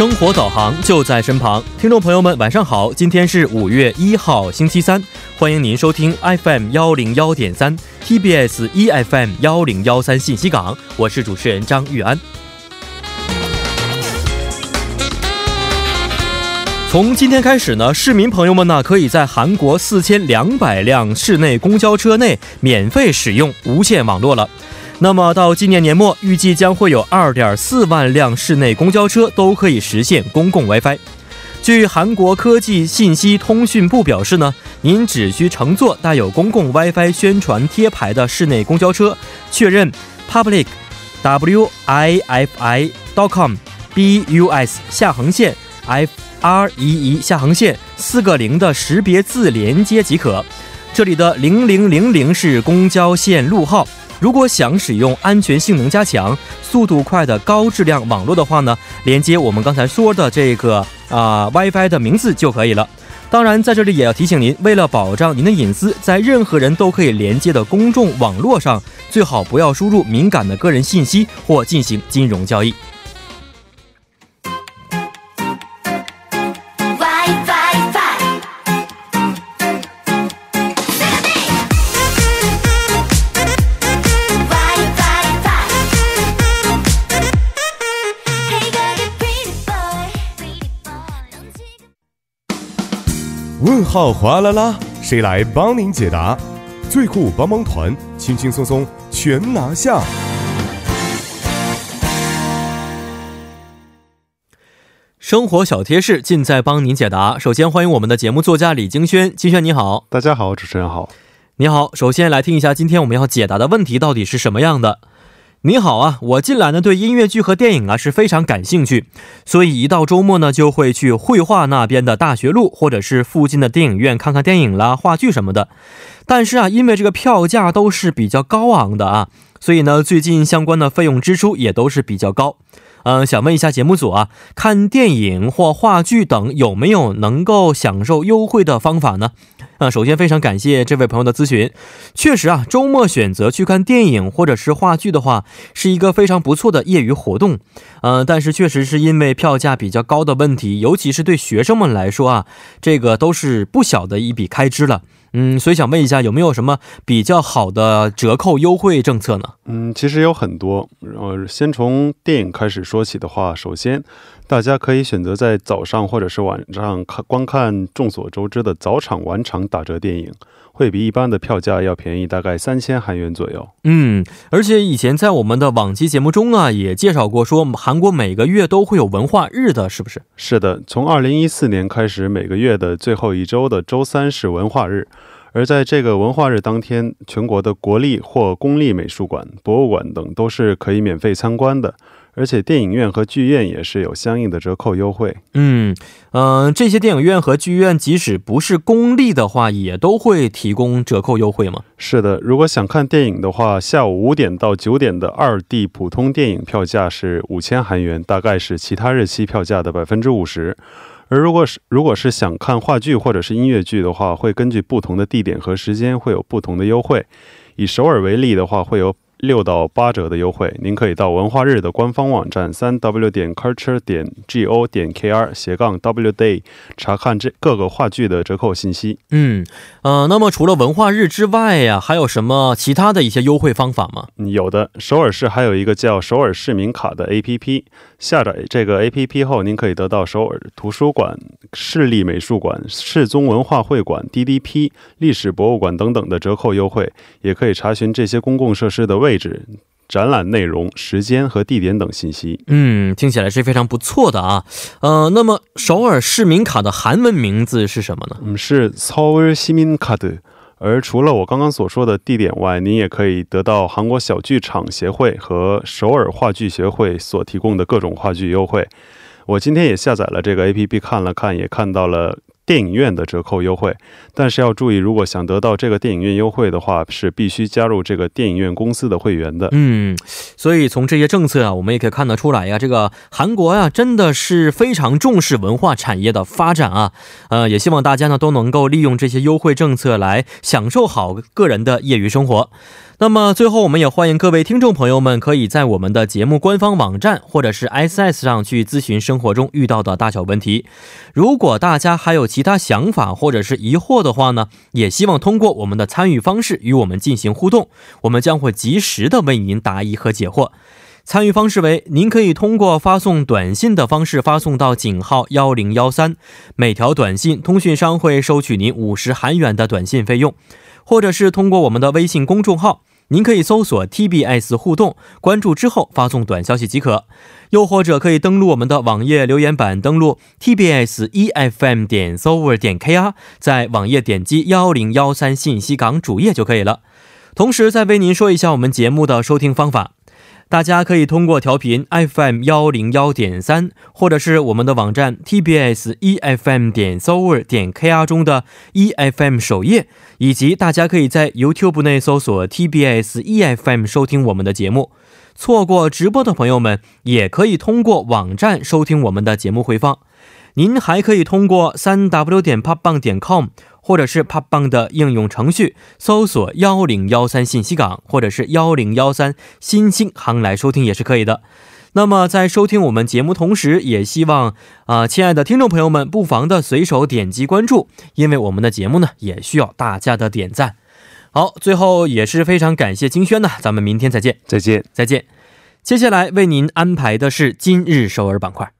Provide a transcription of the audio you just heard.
生活导航就在身旁，听众朋友们，晚上好！今天是五月一号，星期三，欢迎您收听 FM 幺零幺点三 TBS EFM 幺零幺三信息港，我是主持人张玉安。从今天开始呢，市民朋友们呢，可以在韩国四千两百辆市内公交车内免费使用无线网络了。那么到今年年末，预计将会有二点四万辆室内公交车都可以实现公共 WiFi。据韩国科技信息通讯部表示呢，您只需乘坐带有公共 WiFi 宣传贴牌的室内公交车，确认 public w i f i dot com b u s 下横线 f r e e 下横线四个零的识别字连接即可。这里的零零零零是公交线路号。如果想使用安全性能加强、速度快的高质量网络的话呢，连接我们刚才说的这个啊 WiFi 的名字就可以了。当然，在这里也要提醒您，为了保障您的隐私，在任何人都可以连接的公众网络上，最好不要输入敏感的个人信息或进行金融交易。问号哗啦啦，谁来帮您解答？最酷帮帮团，轻轻松松全拿下。生活小贴士尽在帮您解答。首先欢迎我们的节目作家李金轩，金轩你好，大家好，主持人好，你好。首先来听一下今天我们要解答的问题到底是什么样的。你好啊，我近来呢对音乐剧和电影啊是非常感兴趣，所以一到周末呢就会去绘画那边的大学路，或者是附近的电影院看看电影啦、话剧什么的。但是啊，因为这个票价都是比较高昂的啊，所以呢最近相关的费用支出也都是比较高。嗯，想问一下节目组啊，看电影或话剧等有没有能够享受优惠的方法呢？啊，首先非常感谢这位朋友的咨询。确实啊，周末选择去看电影或者是话剧的话，是一个非常不错的业余活动。嗯，但是确实是因为票价比较高的问题，尤其是对学生们来说啊，这个都是不小的一笔开支了。嗯，所以想问一下，有没有什么比较好的折扣优惠政策呢？嗯，其实有很多。呃，先从电影开始说起的话，首先，大家可以选择在早上或者是晚上看观看众所周知的早场晚场打折电影。会比一般的票价要便宜，大概三千韩元左右。嗯，而且以前在我们的往期节目中啊，也介绍过，说韩国每个月都会有文化日的，是不是？是的，从二零一四年开始，每个月的最后一周的周三是文化日，而在这个文化日当天，全国的国立或公立美术馆、博物馆等都是可以免费参观的。而且电影院和剧院也是有相应的折扣优惠。嗯嗯，这些电影院和剧院即使不是公立的话，也都会提供折扣优惠吗？是的，如果想看电影的话，下午五点到九点的二 D 普通电影票价是五千韩元，大概是其他日期票价的百分之五十。而如果是如果是想看话剧或者是音乐剧的话，会根据不同的地点和时间会有不同的优惠。以首尔为例的话，会有。六到八折的优惠，您可以到文化日的官方网站三 w 点 culture 点 g o 点 k r 斜杠 w day 查看这各个话剧的折扣信息。嗯，呃，那么除了文化日之外呀，还有什么其他的一些优惠方法吗？有的，首尔市还有一个叫首尔市民卡的 A P P，下载这个 A P P 后，您可以得到首尔图书馆、市立美术馆、世宗文化会馆、D D P 历史博物馆等等的折扣优惠，也可以查询这些公共设施的位。位置、展览内容、时间和地点等信息。嗯，听起来是非常不错的啊。呃，那么首尔市民卡的韩文名字是什么呢？嗯，是서울시민卡的。 而除了我刚刚所说的地点外，您也可以得到韩国小剧场协会和首尔话剧协会所提供的各种话剧优惠。我今天也下载了这个 A P P 看了看，也看到了。电影院的折扣优惠，但是要注意，如果想得到这个电影院优惠的话，是必须加入这个电影院公司的会员的。嗯，所以从这些政策啊，我们也可以看得出来呀，这个韩国呀，真的是非常重视文化产业的发展啊。呃，也希望大家呢都能够利用这些优惠政策来享受好个人的业余生活。那么最后，我们也欢迎各位听众朋友们，可以在我们的节目官方网站或者是 SS 上去咨询生活中遇到的大小问题。如果大家还有其他想法或者是疑惑的话呢，也希望通过我们的参与方式与我们进行互动，我们将会及时的为您答疑和解惑。参与方式为：您可以通过发送短信的方式发送到井号幺零幺三，每条短信通讯商会收取您五十韩元的短信费用，或者是通过我们的微信公众号。您可以搜索 TBS 互动，关注之后发送短消息即可；又或者可以登录我们的网页留言板，登录 TBS EFM 点 s o v e r 点 KR，在网页点击幺零幺三信息港主页就可以了。同时，再为您说一下我们节目的收听方法。大家可以通过调频 FM 幺零幺点三，或者是我们的网站 TBS EFM 点 s o v e r 点 KR 中的 EFM 首页，以及大家可以在 YouTube 内搜索 TBS EFM 收听我们的节目。错过直播的朋友们，也可以通过网站收听我们的节目回放。您还可以通过三 W 点 popbang 点 com。或者是 Popbang 的应用程序搜索幺零幺三信息港，或者是幺零幺三新星行来收听也是可以的。那么在收听我们节目同时，也希望啊，亲爱的听众朋友们，不妨的随手点击关注，因为我们的节目呢也需要大家的点赞。好，最后也是非常感谢金轩呢，咱们明天再见，再见，再见。接下来为您安排的是今日首尔板块。